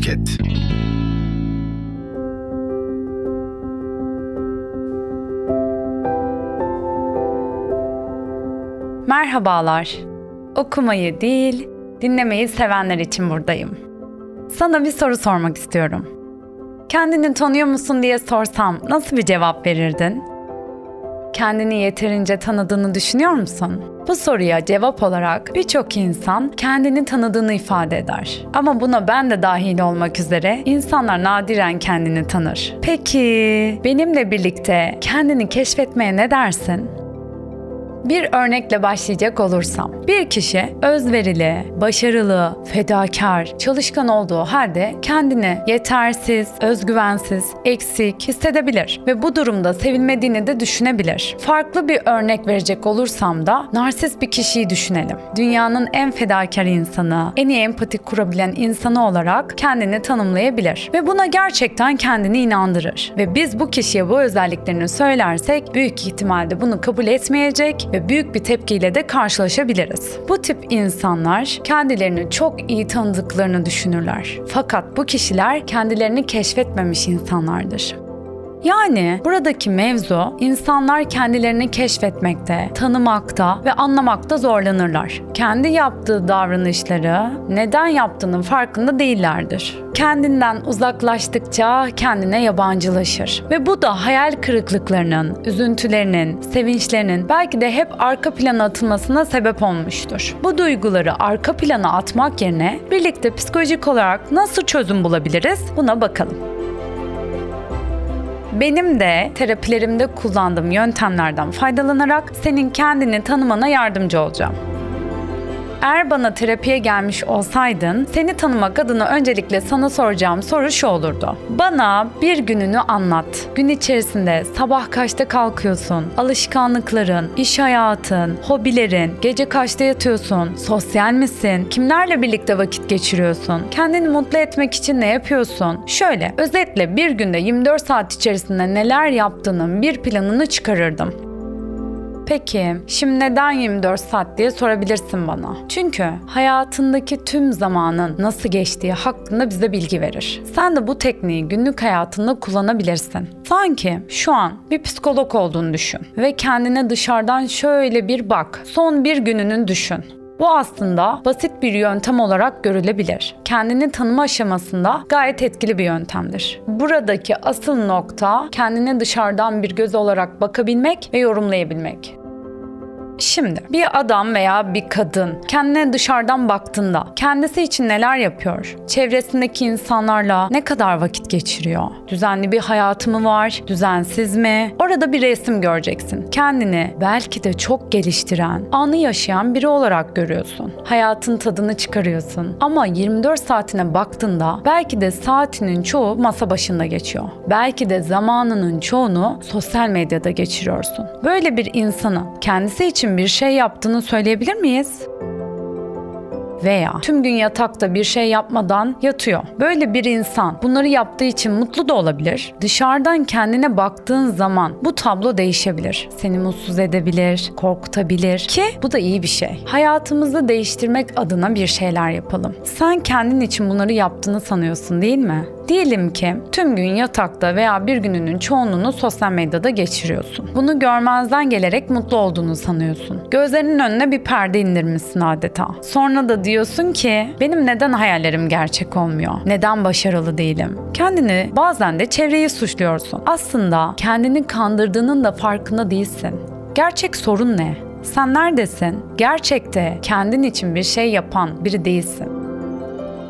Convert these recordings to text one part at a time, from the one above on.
Podcast. Merhabalar. Okumayı değil, dinlemeyi sevenler için buradayım. Sana bir soru sormak istiyorum. Kendini tanıyor musun diye sorsam nasıl bir cevap verirdin? Kendini yeterince tanıdığını düşünüyor musun? Bu soruya cevap olarak birçok insan kendini tanıdığını ifade eder. Ama buna ben de dahil olmak üzere insanlar nadiren kendini tanır. Peki benimle birlikte kendini keşfetmeye ne dersin? Bir örnekle başlayacak olursam, bir kişi özverili, başarılı, fedakar, çalışkan olduğu halde kendini yetersiz, özgüvensiz, eksik hissedebilir ve bu durumda sevilmediğini de düşünebilir. Farklı bir örnek verecek olursam da narsist bir kişiyi düşünelim. Dünyanın en fedakar insanı, en iyi empati kurabilen insanı olarak kendini tanımlayabilir ve buna gerçekten kendini inandırır. Ve biz bu kişiye bu özelliklerini söylersek büyük ihtimalle bunu kabul etmeyecek ve büyük bir tepkiyle de karşılaşabiliriz. Bu tip insanlar kendilerini çok iyi tanıdıklarını düşünürler. Fakat bu kişiler kendilerini keşfetmemiş insanlardır. Yani buradaki mevzu insanlar kendilerini keşfetmekte, tanımakta ve anlamakta zorlanırlar. Kendi yaptığı davranışları neden yaptığının farkında değillerdir. Kendinden uzaklaştıkça kendine yabancılaşır ve bu da hayal kırıklıklarının, üzüntülerinin, sevinçlerinin belki de hep arka plana atılmasına sebep olmuştur. Bu duyguları arka plana atmak yerine birlikte psikolojik olarak nasıl çözüm bulabiliriz? Buna bakalım. Benim de terapilerimde kullandığım yöntemlerden faydalanarak senin kendini tanımana yardımcı olacağım. Eğer bana terapiye gelmiş olsaydın, seni tanımak adına öncelikle sana soracağım soru şu olurdu. Bana bir gününü anlat. Gün içerisinde sabah kaçta kalkıyorsun? Alışkanlıkların, iş hayatın, hobilerin, gece kaçta yatıyorsun? Sosyal misin? Kimlerle birlikte vakit geçiriyorsun? Kendini mutlu etmek için ne yapıyorsun? Şöyle, özetle bir günde 24 saat içerisinde neler yaptığının bir planını çıkarırdım. Peki, şimdi neden 24 saat diye sorabilirsin bana. Çünkü hayatındaki tüm zamanın nasıl geçtiği hakkında bize bilgi verir. Sen de bu tekniği günlük hayatında kullanabilirsin. Sanki şu an bir psikolog olduğunu düşün ve kendine dışarıdan şöyle bir bak. Son bir gününün düşün. Bu aslında basit bir yöntem olarak görülebilir. Kendini tanıma aşamasında gayet etkili bir yöntemdir. Buradaki asıl nokta kendine dışarıdan bir göz olarak bakabilmek ve yorumlayabilmek. Şimdi bir adam veya bir kadın kendine dışarıdan baktığında kendisi için neler yapıyor? Çevresindeki insanlarla ne kadar vakit geçiriyor? Düzenli bir hayatı mı var? Düzensiz mi? Orada bir resim göreceksin. Kendini belki de çok geliştiren, anı yaşayan biri olarak görüyorsun. Hayatın tadını çıkarıyorsun. Ama 24 saatine baktığında belki de saatinin çoğu masa başında geçiyor. Belki de zamanının çoğunu sosyal medyada geçiriyorsun. Böyle bir insanın kendisi için bir şey yaptığını söyleyebilir miyiz? veya tüm gün yatakta bir şey yapmadan yatıyor. Böyle bir insan bunları yaptığı için mutlu da olabilir. Dışarıdan kendine baktığın zaman bu tablo değişebilir. Seni mutsuz edebilir, korkutabilir ki bu da iyi bir şey. Hayatımızı değiştirmek adına bir şeyler yapalım. Sen kendin için bunları yaptığını sanıyorsun değil mi? Diyelim ki tüm gün yatakta veya bir gününün çoğunluğunu sosyal medyada geçiriyorsun. Bunu görmezden gelerek mutlu olduğunu sanıyorsun. Gözlerinin önüne bir perde indirmişsin adeta. Sonra da diyorsun ki benim neden hayallerim gerçek olmuyor? Neden başarılı değilim? Kendini bazen de çevreyi suçluyorsun. Aslında kendini kandırdığının da farkında değilsin. Gerçek sorun ne? Sen neredesin? Gerçekte kendin için bir şey yapan biri değilsin.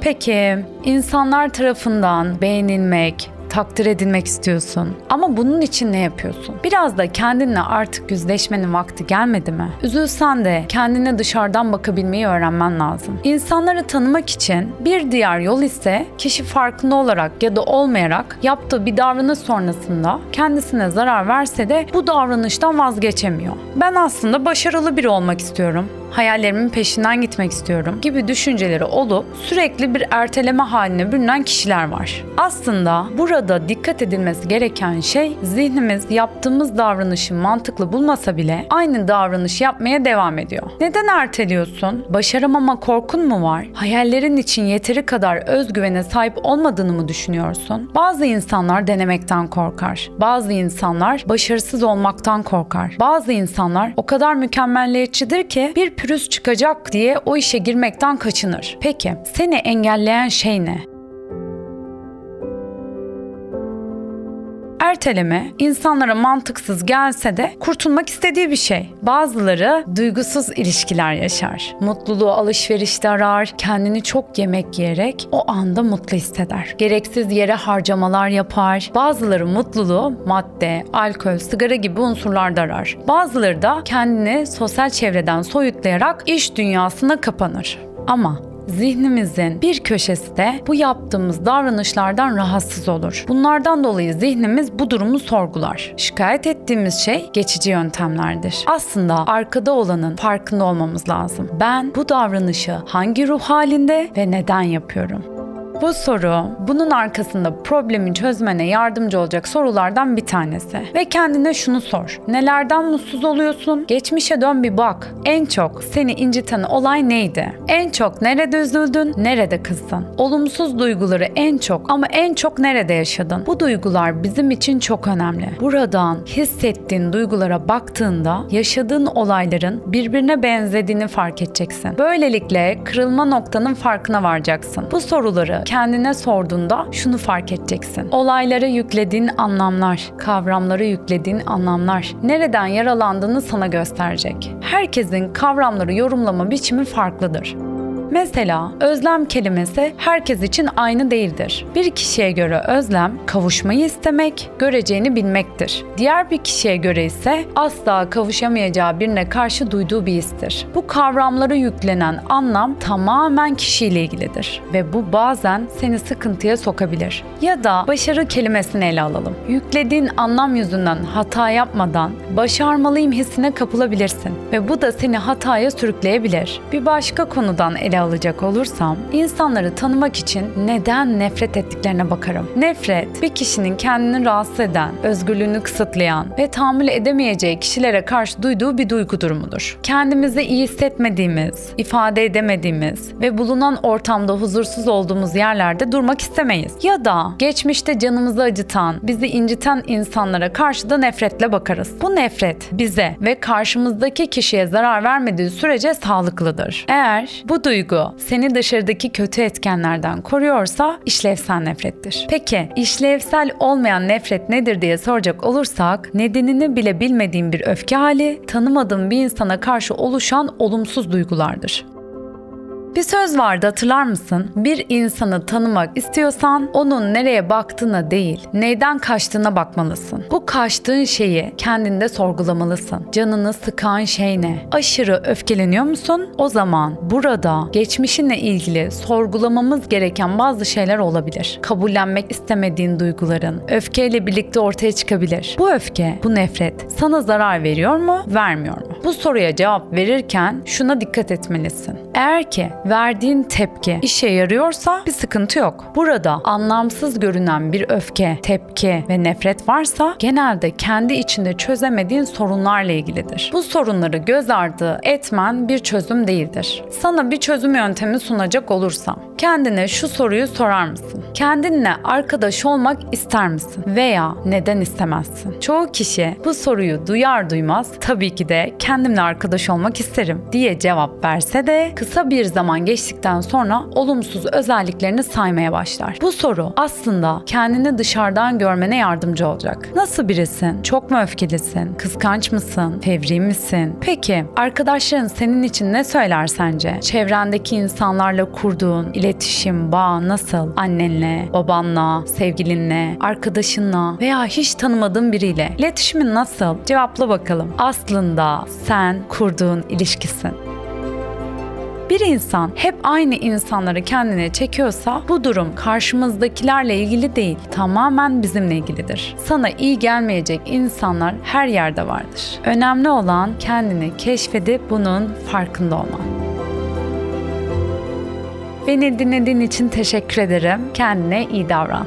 Peki insanlar tarafından beğenilmek, takdir edilmek istiyorsun. Ama bunun için ne yapıyorsun? Biraz da kendinle artık yüzleşmenin vakti gelmedi mi? Üzülsen de kendine dışarıdan bakabilmeyi öğrenmen lazım. İnsanları tanımak için bir diğer yol ise kişi farkında olarak ya da olmayarak yaptığı bir davranış sonrasında kendisine zarar verse de bu davranıştan vazgeçemiyor. Ben aslında başarılı biri olmak istiyorum hayallerimin peşinden gitmek istiyorum gibi düşünceleri olup sürekli bir erteleme haline bürünen kişiler var. Aslında burada dikkat edilmesi gereken şey zihnimiz yaptığımız davranışı mantıklı bulmasa bile aynı davranış yapmaya devam ediyor. Neden erteliyorsun? Başaramama korkun mu var? Hayallerin için yeteri kadar özgüvene sahip olmadığını mı düşünüyorsun? Bazı insanlar denemekten korkar. Bazı insanlar başarısız olmaktan korkar. Bazı insanlar o kadar mükemmelliyetçidir ki bir pürüz çıkacak diye o işe girmekten kaçınır. Peki seni engelleyen şey ne? Erteleme insanlara mantıksız gelse de kurtulmak istediği bir şey. Bazıları duygusuz ilişkiler yaşar. Mutluluğu alışverişte arar, kendini çok yemek yiyerek o anda mutlu hisseder. Gereksiz yere harcamalar yapar. Bazıları mutluluğu madde, alkol, sigara gibi unsurlarda arar. Bazıları da kendini sosyal çevreden soyutlayarak iş dünyasına kapanır. Ama zihnimizin bir köşesi de bu yaptığımız davranışlardan rahatsız olur. Bunlardan dolayı zihnimiz bu durumu sorgular. Şikayet ettiğimiz şey geçici yöntemlerdir. Aslında arkada olanın farkında olmamız lazım. Ben bu davranışı hangi ruh halinde ve neden yapıyorum? Bu soru bunun arkasında problemi çözmene yardımcı olacak sorulardan bir tanesi. Ve kendine şunu sor. Nelerden mutsuz oluyorsun? Geçmişe dön bir bak. En çok seni inciten olay neydi? En çok nerede üzüldün? Nerede kızdın? Olumsuz duyguları en çok ama en çok nerede yaşadın? Bu duygular bizim için çok önemli. Buradan hissettiğin duygulara baktığında yaşadığın olayların birbirine benzediğini fark edeceksin. Böylelikle kırılma noktanın farkına varacaksın. Bu soruları kendine sorduğunda şunu fark edeceksin. Olaylara yüklediğin anlamlar, kavramlara yüklediğin anlamlar nereden yaralandığını sana gösterecek. Herkesin kavramları yorumlama biçimi farklıdır. Mesela özlem kelimesi herkes için aynı değildir. Bir kişiye göre özlem kavuşmayı istemek, göreceğini bilmektir. Diğer bir kişiye göre ise asla kavuşamayacağı birine karşı duyduğu bir histir. Bu kavramlara yüklenen anlam tamamen kişiyle ilgilidir ve bu bazen seni sıkıntıya sokabilir. Ya da başarı kelimesini ele alalım. Yüklediğin anlam yüzünden hata yapmadan başarmalıyım hissine kapılabilirsin ve bu da seni hataya sürükleyebilir. Bir başka konudan ele alacak olursam, insanları tanımak için neden nefret ettiklerine bakarım. Nefret, bir kişinin kendini rahatsız eden, özgürlüğünü kısıtlayan ve tahammül edemeyeceği kişilere karşı duyduğu bir duygu durumudur. Kendimizi iyi hissetmediğimiz, ifade edemediğimiz ve bulunan ortamda huzursuz olduğumuz yerlerde durmak istemeyiz. Ya da geçmişte canımızı acıtan, bizi inciten insanlara karşı da nefretle bakarız. Bu nefret bize ve karşımızdaki kişiye zarar vermediği sürece sağlıklıdır. Eğer bu duygu seni dışarıdaki kötü etkenlerden koruyorsa işlevsel nefrettir. Peki işlevsel olmayan nefret nedir diye soracak olursak nedenini bile bilmediğim bir öfke hali, tanımadığım bir insana karşı oluşan olumsuz duygulardır. Bir söz vardı hatırlar mısın? Bir insanı tanımak istiyorsan onun nereye baktığına değil, neyden kaçtığına bakmalısın. Bu kaçtığın şeyi kendinde sorgulamalısın. Canını sıkan şey ne? Aşırı öfkeleniyor musun? O zaman burada geçmişinle ilgili sorgulamamız gereken bazı şeyler olabilir. Kabullenmek istemediğin duyguların öfkeyle birlikte ortaya çıkabilir. Bu öfke, bu nefret sana zarar veriyor mu, vermiyor mu? Bu soruya cevap verirken şuna dikkat etmelisin. Eğer ki verdiğin tepki işe yarıyorsa bir sıkıntı yok. Burada anlamsız görünen bir öfke, tepki ve nefret varsa genelde kendi içinde çözemediğin sorunlarla ilgilidir. Bu sorunları göz ardı etmen bir çözüm değildir. Sana bir çözüm yöntemi sunacak olursam kendine şu soruyu sorar mısın? Kendinle arkadaş olmak ister misin? Veya neden istemezsin? Çoğu kişi bu soruyu duyar duymaz tabii ki de kendimle arkadaş olmak isterim diye cevap verse de kısa bir zaman geçtikten sonra olumsuz özelliklerini saymaya başlar. Bu soru aslında kendini dışarıdan görmene yardımcı olacak. Nasıl birisin? Çok mu öfkelisin? Kıskanç mısın? Fevri misin? Peki arkadaşların senin için ne söyler sence? Çevrendeki insanlarla kurduğun iletişim, bağ nasıl? Annenle, babanla, sevgilinle, arkadaşınla veya hiç tanımadığın biriyle iletişimin nasıl? Cevapla bakalım. Aslında sen kurduğun ilişkisin. Bir insan hep aynı insanları kendine çekiyorsa bu durum karşımızdakilerle ilgili değil, tamamen bizimle ilgilidir. Sana iyi gelmeyecek insanlar her yerde vardır. Önemli olan kendini keşfedip bunun farkında olman. Beni dinlediğin için teşekkür ederim. Kendine iyi davran.